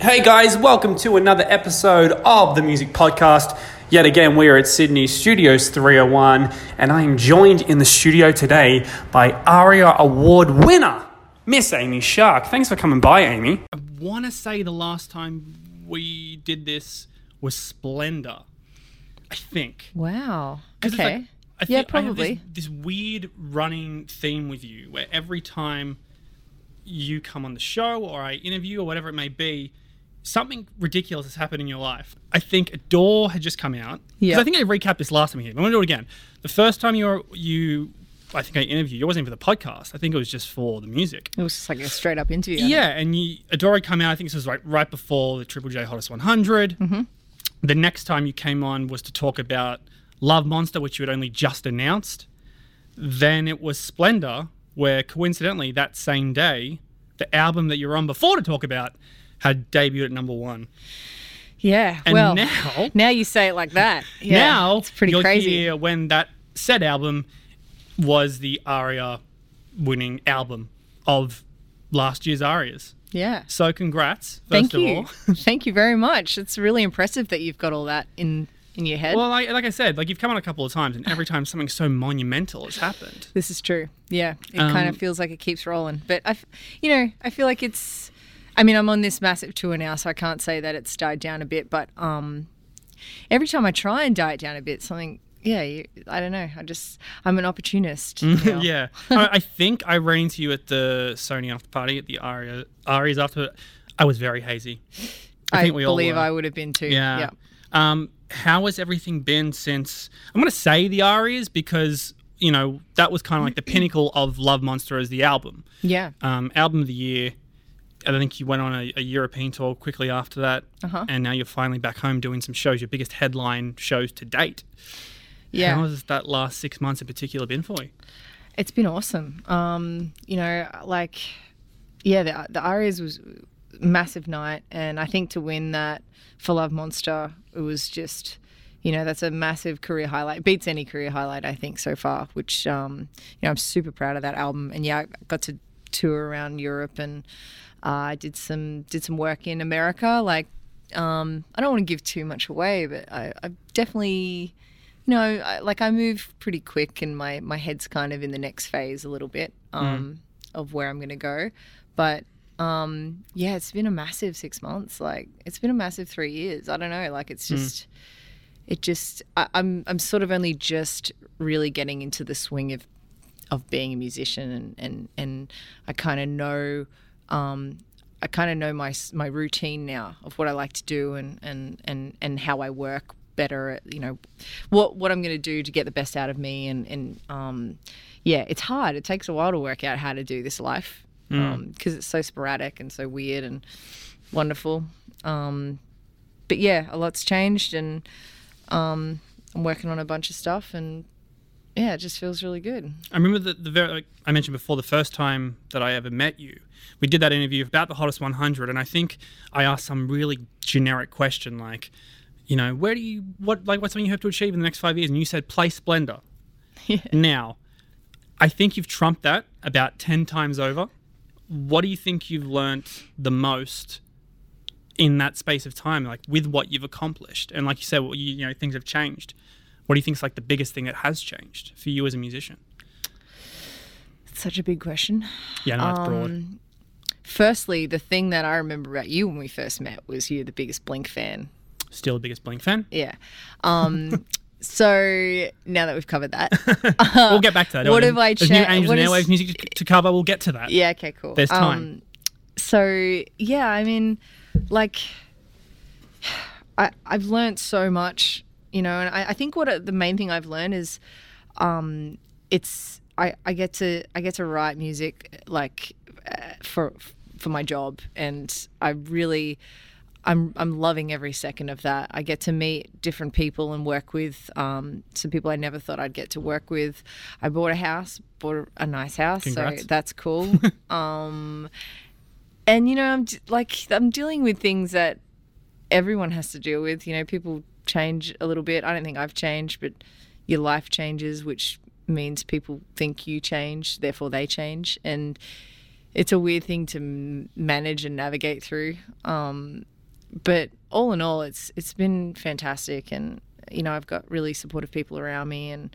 Hey guys, welcome to another episode of the Music Podcast. Yet again, we are at Sydney Studios 301, and I am joined in the studio today by ARIA Award winner, Miss Amy Shark. Thanks for coming by, Amy. I want to say the last time we did this was Splendour. I think. Wow. Okay. like- I yeah, think I have probably. this, this weird running theme with you where every time you come on the show or I interview or whatever it may be, something ridiculous has happened in your life. I think Adore had just come out. Yeah. I think I recapped this last time here. I'm to do it again. The first time you were, you, I think I interviewed you, it wasn't even for the podcast. I think it was just for the music. It was just like a straight up interview. Yeah, and you, Adore had come out. I think this was right right before the Triple J Hottest 100. Mm-hmm. The next time you came on was to talk about Love Monster, which you had only just announced. Then it was Splendour, where coincidentally that same day, the album that you were on before to talk about had debuted at number one. Yeah. And well, now- now you say it like that. Yeah, now it's pretty crazy. when that said album was the ARIA winning album of last year's ARIAs. Yeah. So congrats, first Thank of you. all. Thank you very much. It's really impressive that you've got all that in in your head. Well, like, like I said, like you've come on a couple of times, and every time something so monumental has happened. this is true. Yeah. It kind Um, of feels like it keeps rolling. But I, you know, I feel like it's. I mean, I'm on this massive tour now, so I can't say that it's died down a bit. But um, every time I try and die it down a bit, something. Yeah, you, I don't know. I just I'm an opportunist. yeah, I, I think I ran into you at the Sony after party at the Aria Arias after. I was very hazy. I, think we all believe. I would have been too. Yeah. yeah. Um, how has everything been since? I'm going to say the Arias because you know that was kind of like the pinnacle of Love Monster as the album. Yeah. um, album of the year. I think you went on a, a European tour quickly after that, Uh-huh. and now you're finally back home doing some shows. Your biggest headline shows to date. Yeah. How has that last six months in particular been for you? It's been awesome. Um, you know, like, yeah, the the Arias was massive night, and I think to win that for Love Monster, it was just, you know, that's a massive career highlight. Beats any career highlight I think so far. Which, um, you know, I'm super proud of that album, and yeah, I got to tour around Europe, and uh, I did some did some work in America. Like, um, I don't want to give too much away, but I, I definitely you know, I, like I move pretty quick, and my my head's kind of in the next phase a little bit um, of where I'm going to go. But um, yeah, it's been a massive six months. Like it's been a massive three years. I don't know. Like it's just, it just. I, I'm I'm sort of only just really getting into the swing of of being a musician, and and and I kind of know. Um, I kind of know my my routine now of what I like to do and and and and how I work better at you know what what I'm going to do to get the best out of me and and um yeah it's hard. It takes a while to work out how to do this life because it's so sporadic and so weird and wonderful. Um but yeah a lot's changed and um I'm working on a bunch of stuff and yeah it just feels really good I remember the, the very, like I mentioned before, the first time that I ever met you, we did that interview about the hottest 100, and I think I asked some really generic question like, you know, where do you what like what's something you hope to achieve in the next five years? And you said play Splendour. Yeah. Now, I think you've trumped that about ten times over. What do you think you've learnt the most in that space of time, like with what you've accomplished? And like you said, well, you, you know, things have changed. What do you think is like the biggest thing that has changed for you as a musician? it's such a big question Yeah, no, it's broad. Um, firstly the thing that I remember about you when we first met was you're the biggest Blink fan Still the biggest Blink fan. Yeah. Um, so now that we've covered that, we'll get back to that. What have I changed? new Angels and Airwaves music to, to cover. We'll get to that. yeah, okay, cool. There's time. Um, so yeah, I mean, like, I I've learned so much, you know, and I, I think what uh, the main thing I've learned is, um, it's I I get to I get to write music like uh, for for my job, and I really. I'm I'm loving every second of that. I get to meet different people and work with um, some people I never thought I'd get to work with. I bought a house, bought a nice house, Congrats. so that's cool. um, and you know, I'm like I'm dealing with things that everyone has to deal with. You know, people change a little bit. I don't think I've changed, but your life changes, which means people think you change, therefore they change, and it's a weird thing to manage and navigate through. Um, but all in all, it's it's been fantastic, and you know I've got really supportive people around me, and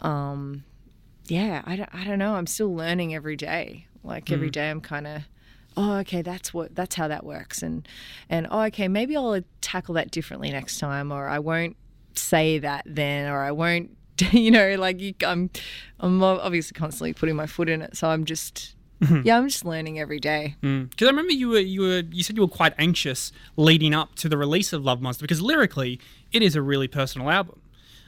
um, yeah, I don't, I don't know. I'm still learning every day. Like every day, I'm kind of oh okay that's what that's how that works and and oh okay maybe i'll tackle that differently next time or i won't say that then or i won't you know like you, i'm i'm obviously constantly putting my foot in it so i'm just yeah i'm just learning every day Because I remember you were you were you said you were quite anxious leading up to the release of Love Monster because lyrically it is a really personal album.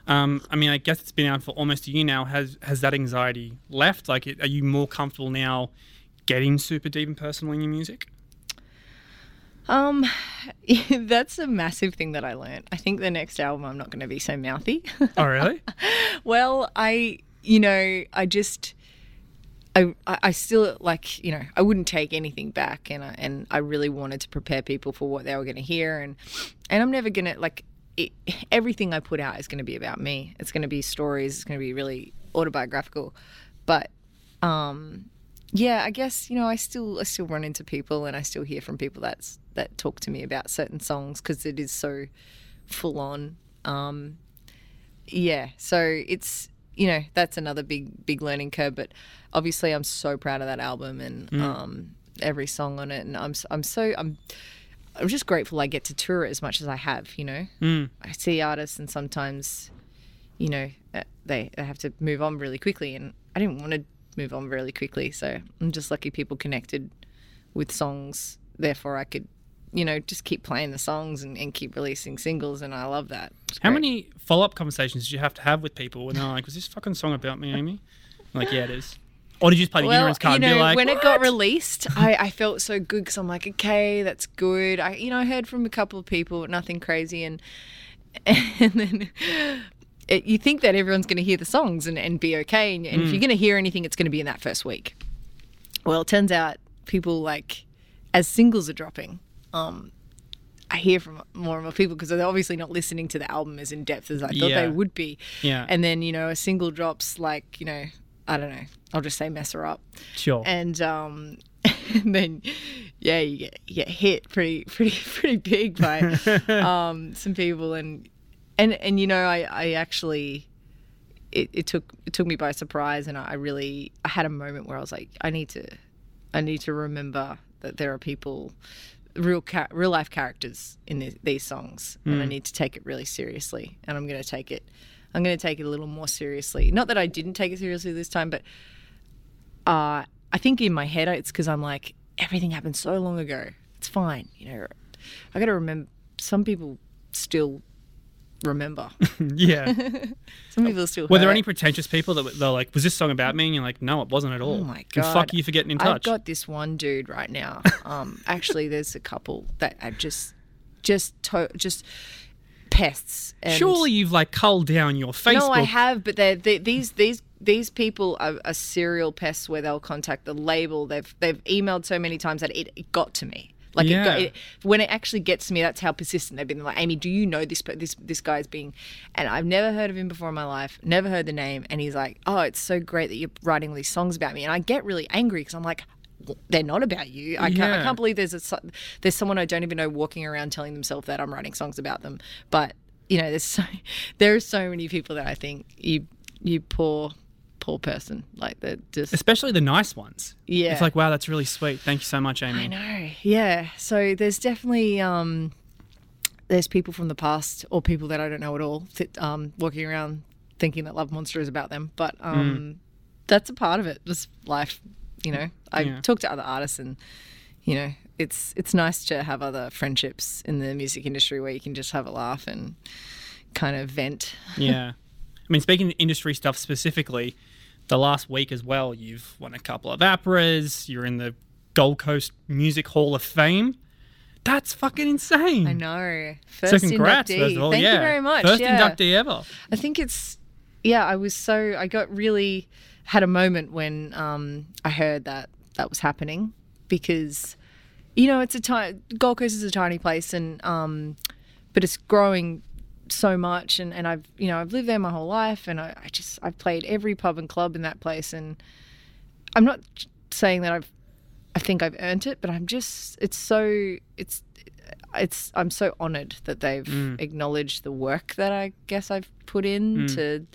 Um, I mean, I guess it's been out for almost a year now. Has has that anxiety left? Like, are you more comfortable now getting super deep and personal in your music? um that's a massive thing that i learned i think the next album i'm not going to be so mouthy Oh, really? Well, I, you know, I just, I, I still like, you know, I wouldn't take anything back, and I, and I really wanted to prepare people for what they were going to hear, and and I'm never gonna like, it, everything I put out is going to be about me. It's going to be stories. It's going to be really autobiographical, but, um, yeah, I guess you know, I still I still run into people, and I still hear from people that's that talk to me about certain songs because it is so full on. Um, yeah so it's you know that's another big big learning curve but obviously i'm so proud of that album and um every song on it and i'm i'm so i'm i'm just grateful i get to tour it as much as i have you know Mm. i see artists and sometimes you know uh, they, they have to move on really quickly and i didn't want to move on really quickly so i'm just lucky people connected with songs therefore i could you know just keep playing the songs and, and keep releasing singles and i love that It's How great. many follow up conversations did you have to have with people when they're like, "Was this fucking song about me, Amy?" I'm like, yeah, it is. Or did you just play the ignorance card you and know, be like, when it got released, I, I felt so good because I'm like, okay, that's good. I, you know, I heard from a couple of people, nothing crazy, and and then it, you think that everyone's going to hear the songs and, and be okay, and, and if you're going to hear anything, it's going to be in that first week. Well, it turns out people like as singles are dropping. Um, I hear from more and more people because they're obviously not listening to the album as in depth as I thought Yeah. they would be. Yeah. And then, you know, a single drops like, you know, I don't know, I'll just say mess her up. Sure. And um and then yeah, you get you get hit pretty pretty pretty big by um some people and and and you know, I, I actually it, it took it took me by surprise and I, I really I had a moment where I was like, I need to I need to remember that there are people real ca- real life characters in th- these songs and I need to take it really seriously and I'm going to take it I'm going to take it a little more seriously. Not that I didn't take it seriously this time but uh I think in my head it's cuz I'm like everything happened so long ago. It's fine you know. I got to remember some people still remember yeah. some people still Were there any pretentious people that were- they're like, "Was this song about me?" And you're like, "No, it wasn't at all." Oh my And God. fuck you for getting in touch. I've got this one dude right now. Um, actually, there's a couple that are just, just, to- just pests. And Surely you've like culled down your Facebook. no, I have, but they're, they these these these people are, are serial pests where they'll contact the label. They've they've emailed so many times that it, it got to me. Like it got, it, when it actually gets to me, that's how persistent they've been. Like, Amy, do you know this? This this guy's being, and I've never heard of him before in my life. Never heard the name, and he's like, "Oh, it's so great that you're writing these songs about me." And I get really angry because I'm like, "They're not about you. I can't, I can't believe there's a there's someone I don't even know walking around telling themselves that I'm writing songs about them." But you know, there's so there are so many people that I think you you poor poor person like that just Especially the nice ones. Yeah. It's like, wow, that's really sweet. Thank you so much, Amy. I know. Yeah. So there's definitely um, there's people from the past or people that I don't know at all that, um, walking around thinking that Love Monster is about them. But um, that's a part of it. Just life. You know, I Yeah. talk to other artists and you know it's it's nice to have other friendships in the music industry where you can just have a laugh and kind of vent. yeah. I mean, speaking of industry stuff specifically, the last week as well, you've won a couple of APRAs. You're in the Gold Coast Music Hall of Fame. That's fucking insane. I know. First So congrats, inductee. first of all. Thank yeah. you very much. First yeah. inductee ever. I think it's yeah. I was so I got really had a moment when um, I heard that that was happening because you know it's a tiny Gold Coast is a tiny place and um, but it's growing so much and, and I've you know I've lived there my whole life and I, I just I've played every pub and club in that place and I'm not saying that I've I think I've earned it, but I'm just it's so it's it's I'm so honored that they've Mm. acknowledged the work that I guess I've put in Mm. to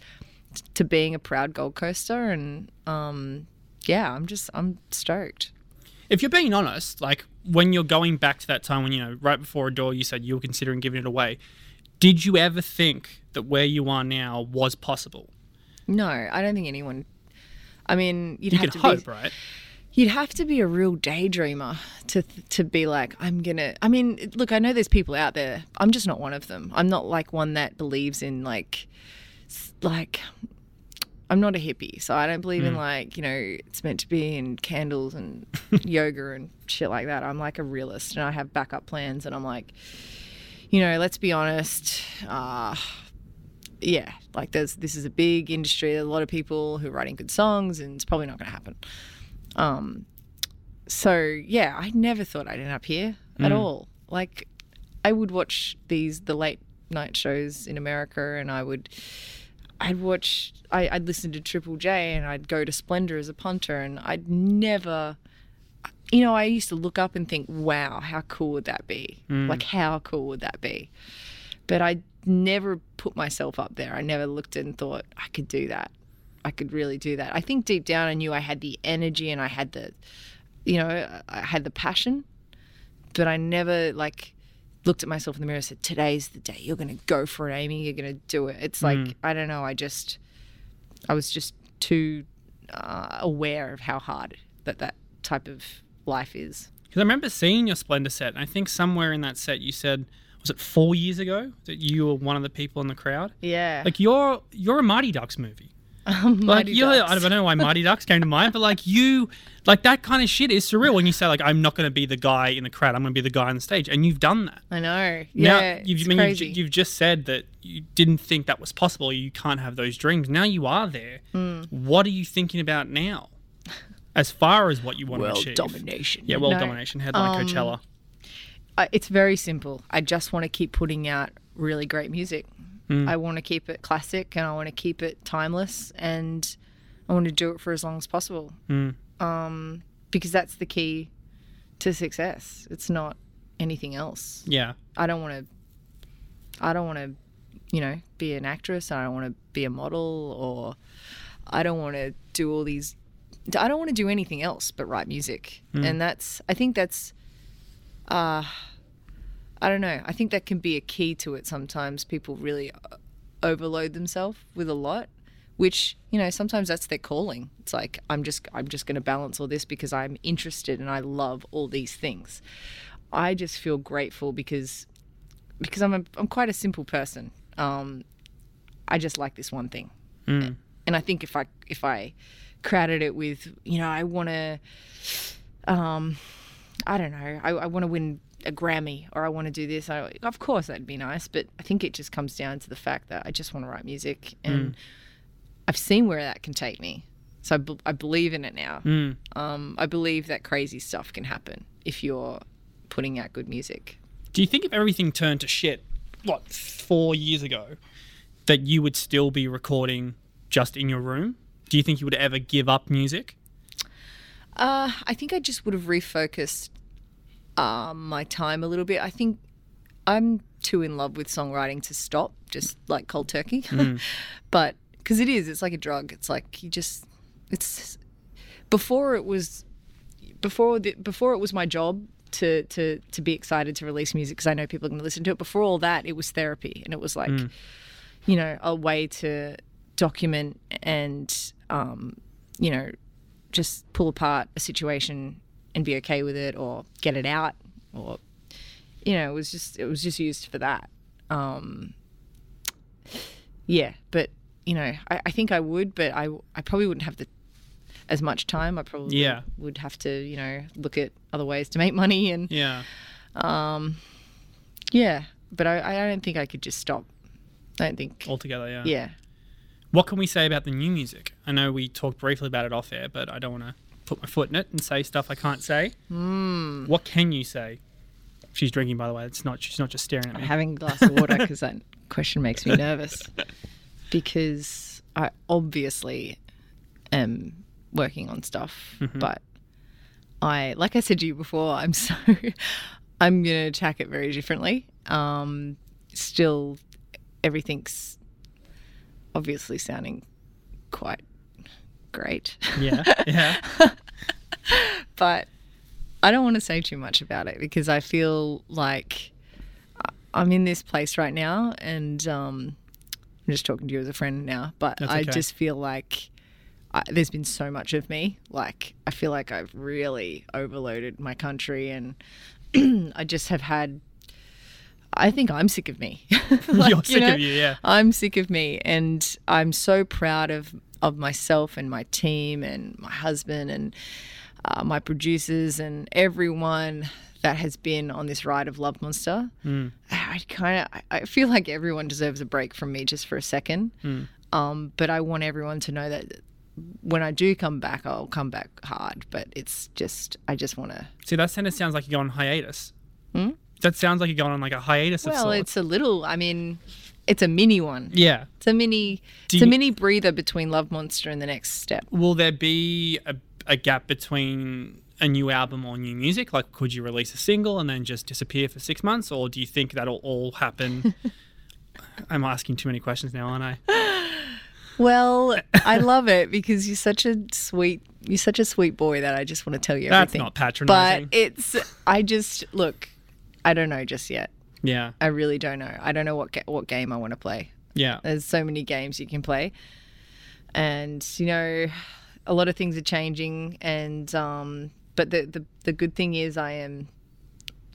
to being a proud Gold Coaster and um yeah, I'm just I'm stoked. If you're being honest, like when you're going back to that time when you know right before Adore you said you were considering giving it away. Did you ever think that where you are now was possible? No, I don't think anyone I mean, you'd You have could to hope, be right? You'd have to be a real daydreamer to to be like, I'm gonna. I mean, look, I know there's people out there. I'm just not one of them. I'm not like one that believes in like, like. I'm not a hippie, so I don't believe in mm. like you know it's meant to be in candles and yoga and shit like that. I'm like a realist, and I have backup plans, and I'm like, you know, let's be honest. Uh, yeah, like there's this is a big industry. There's a lot of people who are writing good songs, and it's probably not going to happen. Um, so yeah, I never thought I'd end up here at all. Like, I would watch these the late night shows in America, and I would, I'd watch, I, I'd listen to Triple J, and I'd go to Splendour as a punter, and I'd never. You know, I used to look up and think, wow, how cool would that be? Like, how cool would that be? But I never put myself up there. I never looked and thought, I could do that. I could really do that. I think deep down I knew I had the energy and I had the, you know, I had the passion, but I never like looked at myself in the mirror and said, today's the day. You're going to go for it, Amy. You're going to do it. It's like, I don't know. I just, I was just too uh, aware of how hard that that type of life is. Because I remember seeing your Splendour set, and I think somewhere in that set you said, was it four years ago that you were one of the people in the crowd? Yeah. Like you're you're a Mighty Ducks movie. like you're, I don't know why Mighty Ducks came to mind, but like you, like that kind of shit is surreal when you say like I'm not going to be the guy in the crowd, I'm going to be the guy on the stage, and you've done that. I know. Now, Yeah. you've, it's I mean, you've, you've just said that you didn't think that was possible. You can't have those dreams. Now you are there. Hmm. What are you thinking about now? As far as what you want world to achieve. domination. Yeah, world No, domination, headline um, Coachella. I- it's very simple. I just want to keep putting out really great music. Hmm. I want to keep it classic and I want to keep it timeless and I want to do it for as long as possible. Hmm. Um, because that's the key to success. It's not anything else. Yeah. I don't want to. I don't want to, you know, be an actress. I don't want to be a model, or I don't want to do all these. I don't want to do anything else but write music, and that's. I think that's. Uh, I don't know. I think that can be a key to it. Sometimes people really uh, overload themselves with a lot, which you know sometimes that's their calling. It's like I'm just I'm just going to balance all this because I'm interested and I love all these things. I just feel grateful because because I'm a, I'm quite a simple person. Um, I just like this one thing, and I think if I if I crowded it with you know I want to, um, I don't know, I, I want to win a Grammy or I want to do this. I, of course that'd be nice, but I think it just comes down to the fact that I just want to write music, and I've seen where that can take me. So I, be- I believe in it now. Mm. Um, I believe that crazy stuff can happen if you're putting out good music. Do you think if everything turned to shit, what, four years ago, that you would still be recording just in your room? Do you think you would ever give up music? Uh, I think I just would have refocused um, my time a little bit. I think I'm too in love with songwriting to stop, just like cold turkey. but because it is, it's like a drug. It's like you just, it's before it was, before the, before it was my job to to to be excited to release music because I know people are going to listen to it. Before all that, it was therapy, and it was like, you know, a way to document and um, you know just pull apart a situation and be okay with it or get it out or you know it was just it was just used for that um yeah but you know I, I think i would but i i probably wouldn't have the as much time i probably Yeah. would have to you know look at other ways to make money and Yeah. um, yeah but i i don't think i could just stop i don't think Altogether, yeah. yeah What can we say about the new music? I know we talked briefly about it off air, but I don't want to put my foot in it and say stuff I can't say. Mm. What can you say? She's drinking, by the way. It's not. She's not just staring at I'm me. having a glass of water because that question makes me nervous. Because I obviously am working on stuff, Mm-hmm. but I, like I said to you before, I'm so, I'm going to attack it very differently. Um, still, everything's obviously sounding quite great. Yeah, yeah. but I don't want to say too much about it because I feel like I'm in this place right now, and um, I'm just talking to you as a friend now. But That's I just feel like I, there's been so much of me. Like I feel like I've really overloaded my country, and I just have had. I think I'm sick of me. Like, You're sick know, of you, yeah. I'm sick of me, and I'm so proud of of myself and my team and my husband and uh, my producers and everyone that has been on this ride of Love Monster. I kind of I feel like everyone deserves a break from me just for a second. Um, but I want everyone to know that when I do come back, I'll come back hard. But it's just I just want to. See, that sentence sounds like you're on hiatus. That sounds like you're going on like a hiatus of Well, it's a little. I mean, it's a mini one. yeah. It's a mini. Do it's a mini breather between Love Monster and the next step. Will there be a, a gap between a new album or new music? Like, could you release a single and then just disappear for six months, or do you think that'll all happen? I'm asking too many questions now, aren't I? Well, I love it because you're such a sweet, you're such a sweet boy that I just want to tell you everything. That's not patronising. But it's, I just look, I don't know just yet. yeah, I really don't know. I don't know what ga- what game I want to play. yeah, There's so many games you can play, and you know, a lot of things are changing. And um, but the the the good thing is, I am,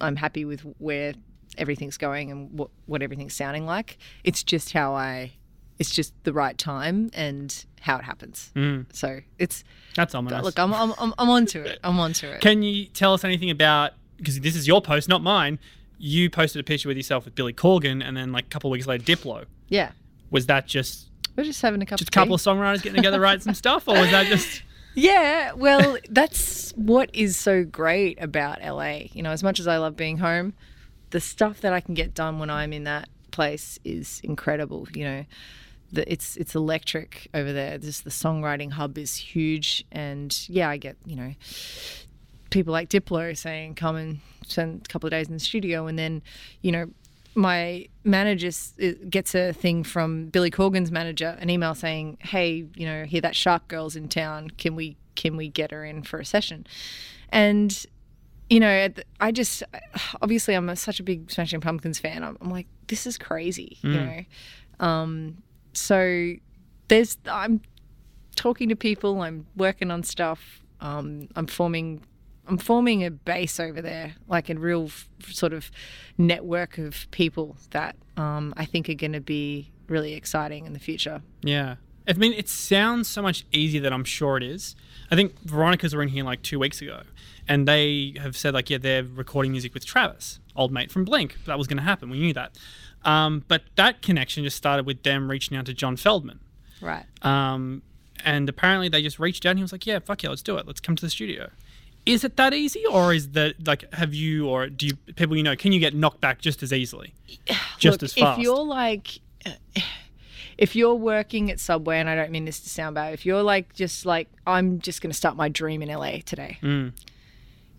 I'm happy with where everything's going and what what everything's sounding like. It's just how I, it's just the right time and how it happens. Mm. So it's that's ominous. look, I'm I'm I'm, I'm onto it. I'm onto it. Can you tell us anything about? Because this is your post, not mine. You posted a picture with yourself with Billy Corgan, and then like a couple of weeks later, Diplo. yeah, Was that just we're just having a cup just a couple of songwriters getting together, write some stuff, or was that just? Yeah, well, that's what is so great about LA. You know, as much as I love being home, the stuff that I can get done when I'm in that place is incredible. You know, the, it's it's electric over there. Just the songwriting hub is huge, and yeah, I get you know people like Diplo saying come and spend a couple of days in the studio, and then you know my manager gets a thing from Billy Corgan's manager, an email saying, "Hey, you know, hear that Shark Girl's in town. Can we can we get her in for a session?" And you know, I just obviously I'm a, such a big Smashing Pumpkins fan. I'm, I'm like, this is crazy, you know. Um, so there's I'm talking to people. I'm working on stuff. Um, I'm forming. I'm forming a base over there, like a real f- sort of network of people that um, I think are going to be really exciting in the future. Yeah. I mean, it sounds so much easier than I'm sure it is. I think Veronica's were in here like two weeks ago, and they have said like, yeah, they're recording music with Travis, old mate from Blink. That was going to happen. We knew that. Um, but that connection just started with them reaching out to John Feldmann. Right. Um, and apparently they just reached out and he was like, yeah, fuck yeah, let's do it. Let's come to the studio. Is it that easy, or is that like, have you or do you people you know can you get knocked back just as easily, just Look, as fast? If you're like, if you're working at Subway, and I don't mean this to sound bad, if you're like just like I'm just going to start my dream in LA today, Mm.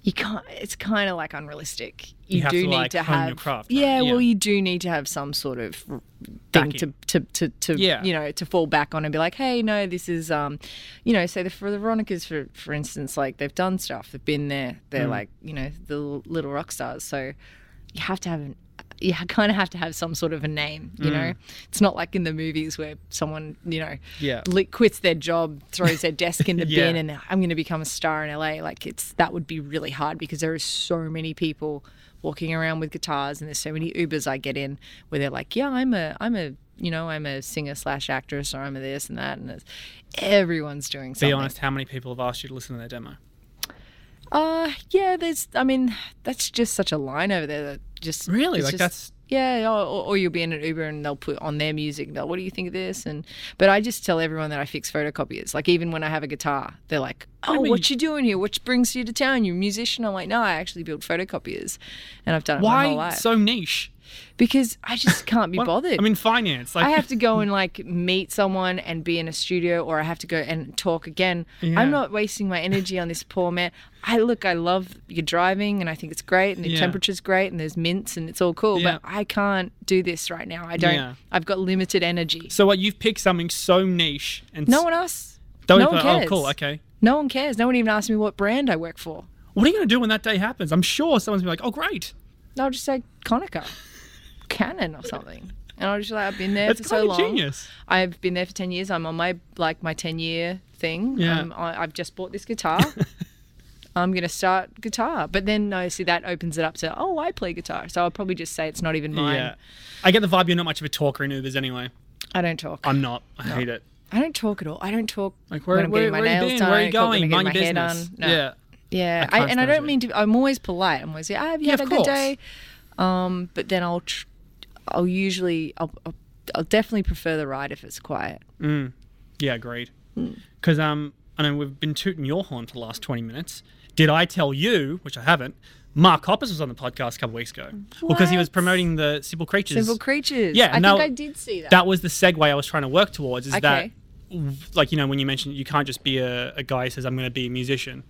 You can't. It's kind of like unrealistic. You, You do to, need like, to have craft, right? Yeah, Yeah. well, you do need to have some sort of thing to, to to to Yeah. you know to fall back on and be like, hey, no, this is um, you know, say the for the Veronicas for for instance, like they've done stuff, they've been there, they're Mm. like you know the little rock stars, so you have to have an you kind of have to have some sort of a name, you know. It's not like in the movies where someone, you know, Mm. Yeah. li- quits their job, throws their desk in the Yeah. bin, and I'm going to become a star in LA. Like it's that would be really hard because there are so many people walking around with guitars, and there's so many Ubers I get in where they're like, yeah, I'm a, I'm a, you know, I'm a singer slash actress, or I'm a this and that, and it's, everyone's doing something. Be honest, how many people have asked you to listen to their demo? Uh, yeah, there's, I mean, that's just such a line over there that just Really? Like just- that's Yeah, or, or- you'll be in an Uber and they'll put on their music. And they'll, what do you think of this? And but I just tell everyone that I fix photocopiers. Like even when I have a guitar, they're like, "Oh, mean- what you doing here? What brings you to town? You're a musician." I'm like, "No, I actually build photocopiers, and I've done it my whole why life." so niche. Because I just can't be What- bothered. I mean, finance. Like, I have to go and like meet someone and be in a studio, or I have to go and talk again. Yeah. I'm not wasting my energy on this poor man. I look, I love your driving, and I think it's great, and the Yeah. temperature's great, and there's mints, and it's all cool. Yeah. But I can't do this right now. I don't. I've got limited energy. So what? You've picked something so niche and No one else. don't no one oh, cares. Oh, cool. Okay. No one cares. No one even asked me what brand I work for. What are you going to do when that day happens? I'm sure someone's gonna be like, "Oh, great." No, I'll just say Konica, Canon or something. And I was just like, I've been there That's for so long. genius. I've been there for 10 years. I'm on my, like, my 10 year thing. Yeah. Um, I, I've just bought this guitar. I'm going to start guitar. But then, no, see, that opens it up to, oh, I play guitar. So I'll probably just say it's not even mine. Yeah. I get the vibe you're not much of a talker in Ubers anyway. I don't talk. I'm not. I hate it. I don't talk at all. I don't talk Like, where, when I'm where, getting my where are you nails done. Where are you going? Mind your my hair business. done. No. Yeah. Yeah, I I, and I don't mean to. I'm always polite. I'm always like, have you Yeah, had a of good day? Um, but then I'll, tr- I'll usually, I'll, I'll, I'll definitely prefer the ride if it's quiet. Yeah, agreed. Hmm. Because um, I know we've been tooting your horn for the last 20 minutes. Did I tell you, which I haven't, Mark Hoppus was on the podcast a couple weeks ago. Because he was promoting the Simple Creatures. Simple creatures. Yeah, I think I did see that. That was the segue I was trying to work towards. Is that, like, you know, when you mentioned you can't just be a, a guy who says, I'm going to be a musician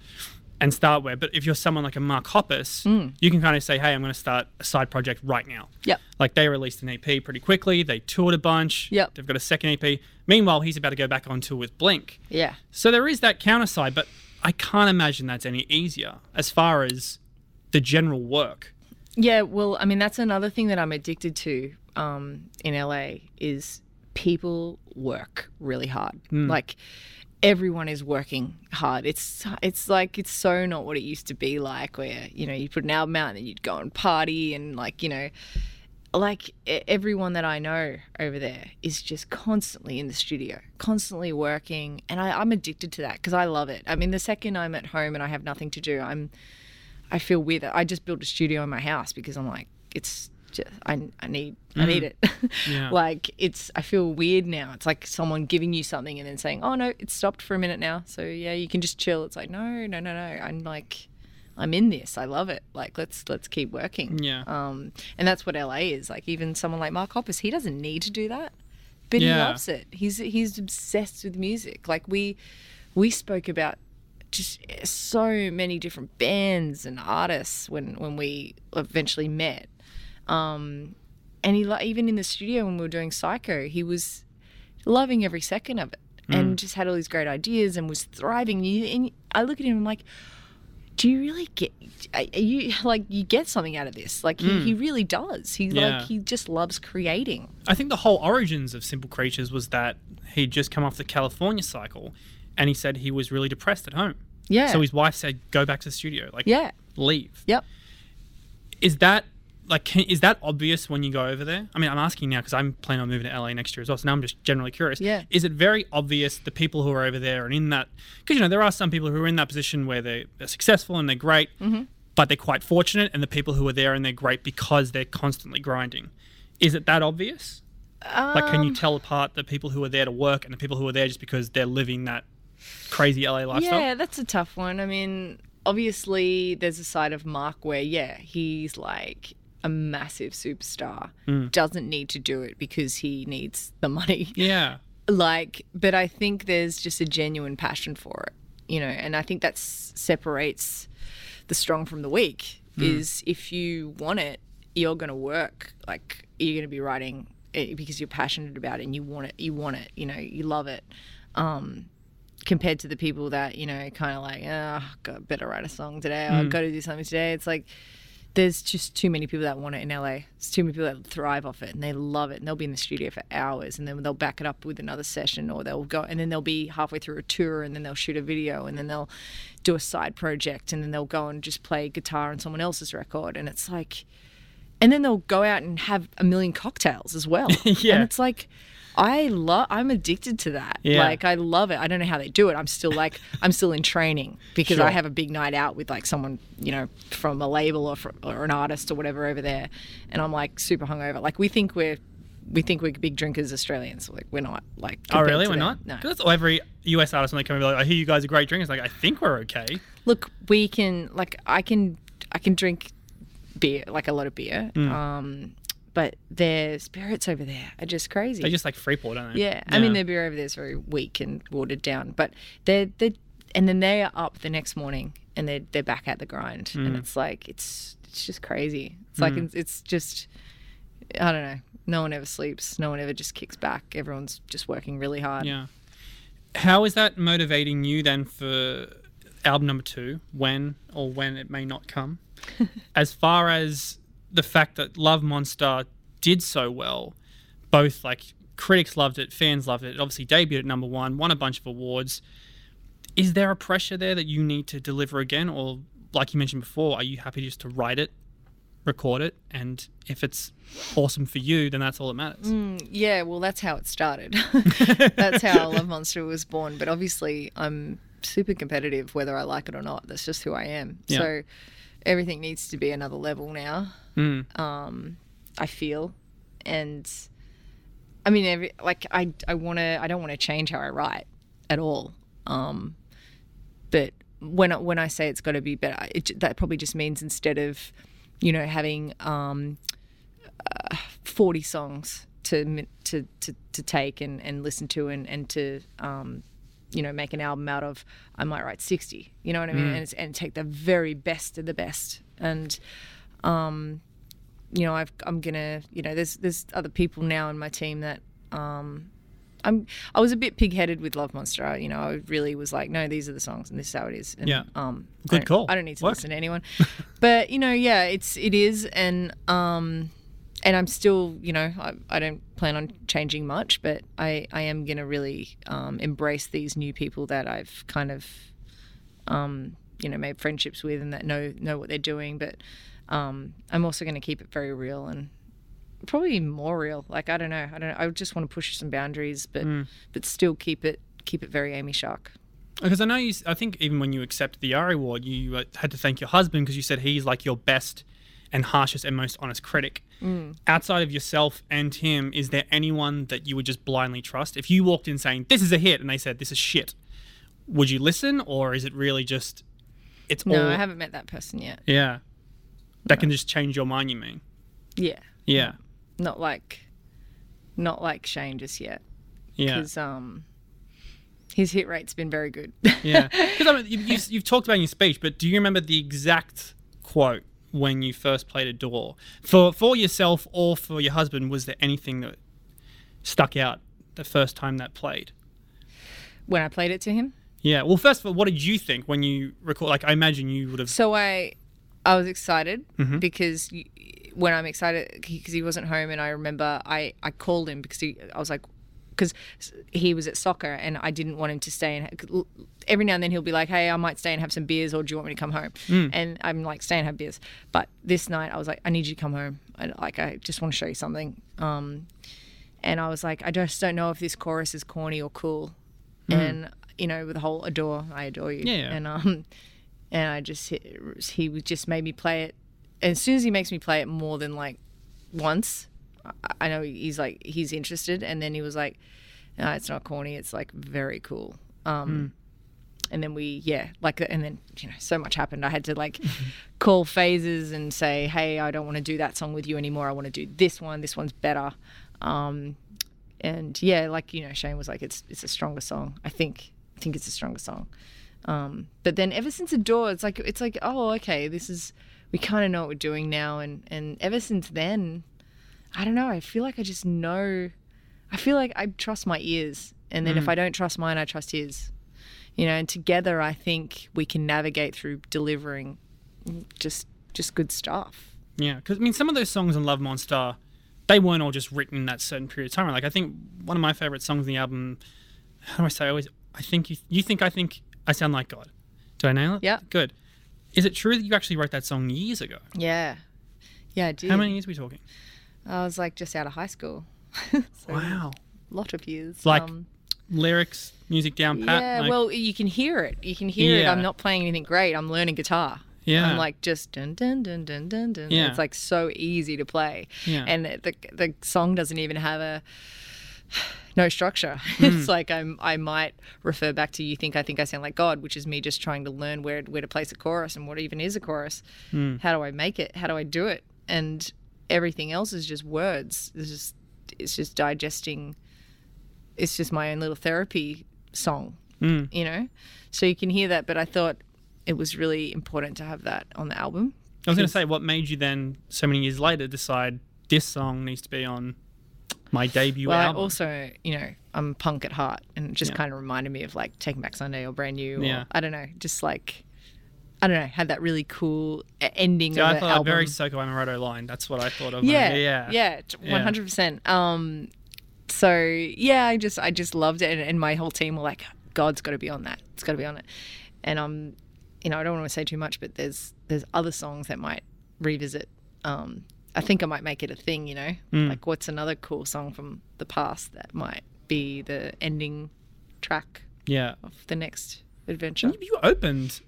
and start where, but if you're someone like a Mark Hoppus, Hmm. you can kind of say, hey, I'm going to start a side project right now. Yep. Like they released an EP pretty quickly. They toured a bunch. Yep. They've got a second EP. Meanwhile, he's about to go back on tour with Blink. Yeah. So there is that counter side, but I can't imagine that's any easier as far as the general work. Yeah, well, I mean, that's another thing that I'm addicted to um, in LA is people work really hard. Like everyone is working hard. It's it's like it's so not what it used to be like, where you know you put an album out and you'd go and party and like you know, like everyone that I know over there is just constantly in the studio, constantly working, and I, I'm addicted to that because I love it. I mean, the second I'm at home and I have nothing to do, I'm I feel weird. I just built a studio in my house because I'm like, it's just I, I need I need it. Yeah. like it's I feel weird now. It's like someone giving you something and then saying, oh no, it's stopped for a minute now. So yeah, you can just chill. It's like no, no, no, no. I'm like, I'm in this. I love it. Like let's let's keep working. Yeah. Um, and that's what LA is. Like even someone like Mark Hoppus, he doesn't need to do that, but he loves it. He's he's obsessed with music. Like we we spoke about just so many different bands and artists when when we eventually met. Um, and he even in the studio when we were doing Psycho, he was loving every second of it and just had all these great ideas and was thriving. And I look at him, and I'm like, do you really get? Are you like you get something out of this? Like he, he really does. He Yeah. like he just loves creating. I think the whole origins of Simple Creatures was that he'd just come off the California cycle and he said he was really depressed at home. Yeah. So his wife said, go back to the studio, like, yeah. leave. Yep. Is that. Like, can, is that obvious when you go over there? I mean, I'm asking now because I'm planning on moving to LA next year as well. So now I'm just generally curious. Yeah. Is it very obvious the people who are over there and in that? Because you know there are some people who are in that position where they're, they're successful and they're great, Mm-hmm. but they're quite fortunate, and the people who are there and they're great because they're constantly grinding. Is it that obvious? Like, can Um, you tell apart the people who are there to work and the people who are there just because they're living that crazy LA lifestyle? Yeah, that's a tough one. I mean, obviously, there's a side of Mark where, yeah, he's like a massive superstar, Mm. doesn't need to do it because he needs the money. Yeah. Like, but I think there's just a genuine passion for it, you know, and I think that separates the strong from the weak. Is if you want it, you're going to work. Like, you're going to be writing it because you're passionate about it and you want it. You want it. You know, you love it. Um, compared to the people that you know, kind of like, ah, got better write a song today. I've got to do something today. It's like there's just too many people that want it in LA. There's too many people that thrive off it and they love it and they'll be in the studio for hours and then they'll back it up with another session or they'll go and then they'll be halfway through a tour and then they'll shoot a video and then they'll do a side project and then they'll go and just play guitar on someone else's record and it's like and then they'll go out and have a million cocktails as well. Yeah. And it's like I love I'm addicted to that. Yeah. Like I love it. I don't know how they do it. I'm still like I'm still in training because Sure. I have a big night out with like someone, you know, from a label or from, or an artist or whatever over there and I'm like super hungover. Like we think we're we think we're big drinkers Australians. Like we're not. Like Oh, really? We're them. not? No. 'Cause that's every US artist when they come over, like, I hear you guys are great drinkers. Like, I think we're okay. look we can like i can i can drink beer like a lot of beer Mm. um but their spirits over there are just crazy. They're just like free pour, don't they? yeah. I mean, their beer over there is very weak and watered down, but they're they and then they are up the next morning and they're they're back at the grind, and mm. it's like it's it's just crazy. It's like mm. it's, it's just I don't know. No one ever sleeps. No one ever just kicks back. Everyone's just working really hard. Yeah. How is that motivating you then for album number two, when or when it may not come? as far as the fact that Love Monster did so well, both like critics loved it, fans loved it. It obviously debuted at number one, won a bunch of awards. Is there a pressure there that you need to deliver again, or like you mentioned before, are you happy just to write it, record it, and if it's awesome for you, then that's all that matters? Mm, Yeah, well, that's how it started. that's how Love Monster was born. But obviously, I'm super competitive, whether I like it or not. That's just who I am. Yeah. So everything needs to be another level now. Mm. Um, I feel, and I mean, every like I I want to I don't want to change how I write at all. Um, but when I, when I say it's got to be better, it, that probably just means instead of you know having um, uh, 40 songs to to to, to take and, and listen to and and to um, you know make an album out of, I might write 60. You know what I mean? And, it's, and take the very best of the best and um, you know, I've, I'm gonna, you know, there's there's other people now in my team that um, I'm. I was a bit pig-headed with Love Monster. I, you know, I really was like, no, these are the songs, and this is how it is. And, Yeah. Um, I Good don't- call. I don't need to Worked. listen to anyone, but you know, yeah, it's it is, and um, and I'm still, you know, I, I don't plan on changing much, but I I am gonna really um, embrace these new people that I've kind of um, you know, made friendships with and that know know what they're doing. But um, I'm also going to keep it very real and probably more real. Like I don't know, I don't. Know. I just want to push some boundaries, but but still keep it keep it very Amy Shark. Because I know you, I think even when you accepted the ARIA award, you uh, had to thank your husband because you said he's like your best and harshest and most honest critic. Outside of yourself and him, is there anyone that you would just blindly trust? If you walked in saying, This is a hit, and they said, This is shit, would you listen? Or is it really just, it's No, all. I haven't met that person yet. Yeah. That can just change your mind, you mean? Yeah, Yeah. not like not like Shane just yet Yeah. because um his hit rate's been very good. Yeah, because I mean, you, you've, you've talked about in your speech, but do you remember the exact quote when you first played Adore for for yourself or for your husband? Was there anything that stuck out the first time that played? when I played it to him. Yeah. Well, first of all, what did you think when you record? Like, I imagine you would have. So I, I was excited Mm-hmm. because y when I'm excited because he wasn't home, and I remember I I called him because he I was like because he was at soccer and I didn't want him to stay and every now and then he'll be like, hey, I might stay and have some beers or do you want me to come home? Mm. And I'm like, stay and have beers. But this night I was like, I need you to come home. I, like I just want to show you something. Um, and I was like, I just don't know if this chorus is corny or cool. And you know, with the whole adore, I adore you. Mm. Yeah. And um, and I just he was just made me play it. And as soon as he makes me play it more than like once, I- know he's like he's interested. And then he was like, no, it's not corny. It's like very cool. Um, and then we yeah like and then you know so much happened. I had to like call phases and say, hey, I don't want to do that song with you anymore. I want to do this one. This one's better. Um, and yeah, like you know, Shane was like, it's it's a stronger song. I think I think it's a stronger song. Um, but then ever since Adore, it's like it's like oh okay, this is we kind of know what we're doing now, and and ever since then, I don't know. I feel like I just know. I feel like I trust my ears, and then if mm. I don't trust mine, I trust his. You know, and together, I think we can navigate through delivering just just good stuff. Yeah, because I mean, some of those songs on Love Monster, they weren't all just written in that certain period of time. Like, I think one of my favorite songs in the album. How do I say? I always, I think you, you think I think I sound like God. Do I nail it? Yeah. Good. Is it true that you actually wrote that song years ago? Yeah, yeah, I did. How many years are we talking? I was like just out of high school. so Wow. lot of years. Like, Um, Lyrics, music down pat. yeah, like- well, you can hear it. You can hear it. I'm not playing anything great. I'm learning guitar. Yeah. I'm like just dun dun dun dun dun dun. Yeah. It's like so easy to play. Yeah. And the the song doesn't even have a no structure. Hmm. It's like I'm I might refer back to you think I think I sound like God, which is me just trying to learn where where to place a chorus and what even is a chorus. Hmm. How do I make it? How do I do it? And everything else is just words. It's just it's just digesting. It's just my own little therapy song, Mm. you know. So you can hear that, but I thought it was really important to have that on the album. I was going to say, what made you then, so many years later, decide this song needs to be on my debut Well, I album? also, you know, I'm punk at heart, and it just Yeah. kind of reminded me of like Taking Back Sunday or Brand New. Or, Yeah. I don't know, just like I don't know, had that really cool ending of I thought album. a very Soko Amaroto line. That's what I thought of. yeah, yeah, yeah, one hundred percent. Um, so yeah, I just I just loved it, and, and my whole team were like, "God's got to be on that. It's got to be on it." And um, you know, I don't want to say too much, but there's there's other songs that might revisit. Um, I think I might make it a thing. You know, Mm. like what's another cool song from the past that might be the ending track Yeah. of the next adventure? You, you opened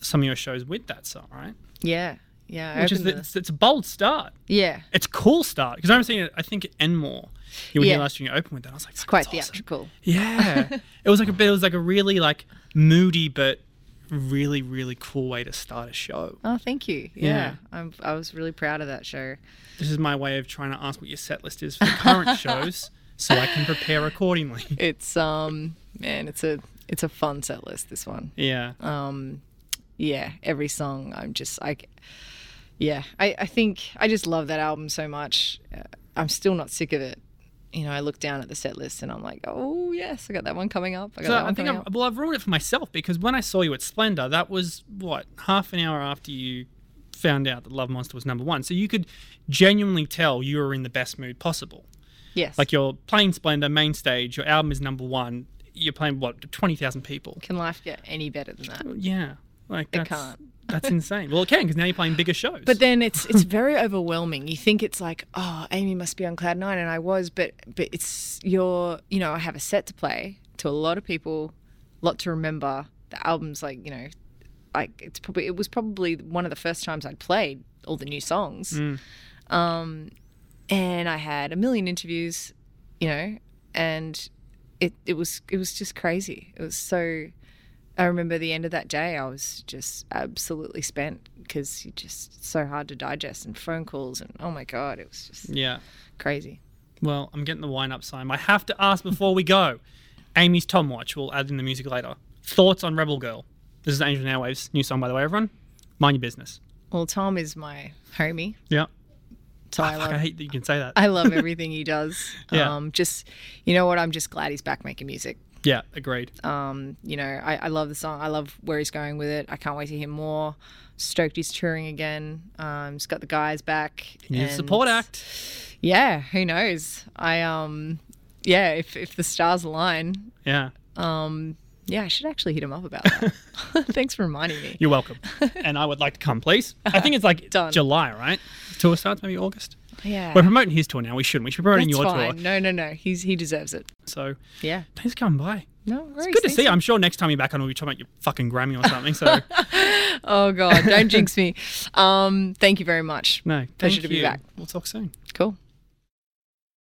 some of your shows with that song, right? Yeah, yeah. I Which is the, it's, it's a bold start. yeah, It's a cool start because I remember seeing it. I think at Enmore, you were Yeah. here last year. You opened with that. I was like, it's quite theatrical. Yeah, it was like a bit. It was like a really like moody but really really cool way to start a show. Oh, thank you. Yeah. Yeah, I'm, I was really proud of that show. This is my way of trying to ask what your set list is for the current shows, so I can prepare accordingly. It's um, man, it's a it's a fun set list. This one. Yeah, Um, yeah, every song I'm just like, yeah, I I think I just love that album so much. Uh, I'm still not sick of it. You know, I look down at the set list and I'm like, oh yes, I got that one coming up. I got so that I think coming up. well I've ruined it for myself because when I saw you at Splendour, that was what half an hour after you found out that Love Monster was number one. So you could genuinely tell you were in the best mood possible. Yes, Like you're playing Splendour main stage, your album is number one. You're playing what twenty thousand people. can life get any better than that? Yeah, like It that's, can't. that's insane. Well, it can because now you're playing bigger shows. But then it's it's very overwhelming. You think it's like, oh, Amy must be on cloud nine, and I was, but but it's your, you know, I have a set to play to a lot of people, a lot to remember. The album's like, you know, like it's probably it was probably one of the first times I'd played all the new songs, Mm. um, and I had a million interviews, you know, and it it was it was just crazy. It was so. I remember the end of that day, I was just absolutely spent because you just so hard to digest and phone calls and oh my god, it was just yeah. crazy. Well, I'm getting the wine up sign. I have to ask before we go. Amy's Tom Watch. We'll add in the music later. Thoughts on Rebel Girl? This is Angel Airwaves new song by the way. Everyone, mind your business. Well, Tom is my homie, Yeah. so I Fuck, love I hate that you can say that. I love everything he does. Yeah. Um, just you know what, I'm just glad he's back making music. Yeah, agreed. Um, you know, I, I love the song. I love where he's going with it. I can't wait to hear more. Stoked he's touring again. Um, he's got the guys back. New support act. Yeah, who knows? I um, yeah, if if the stars align, Yeah, um, yeah, I should actually hit him up about that. Thanks for reminding me. you're welcome. and I would like to come, please. I think it's like Done. July, right? Tour starts maybe August. Yeah, We're promoting his tour now. We shouldn't. We should be promoting that's your fine. tour. No, no, no. He's he deserves it. So Yeah. thanks for coming by. No It's good to see. you. I'm sure next time you're back on, we'll be talking about your fucking Grammy or something. So Oh God, don't jinx me. Um, thank you very much. no, Pleasure to be back. We'll talk soon. Cool.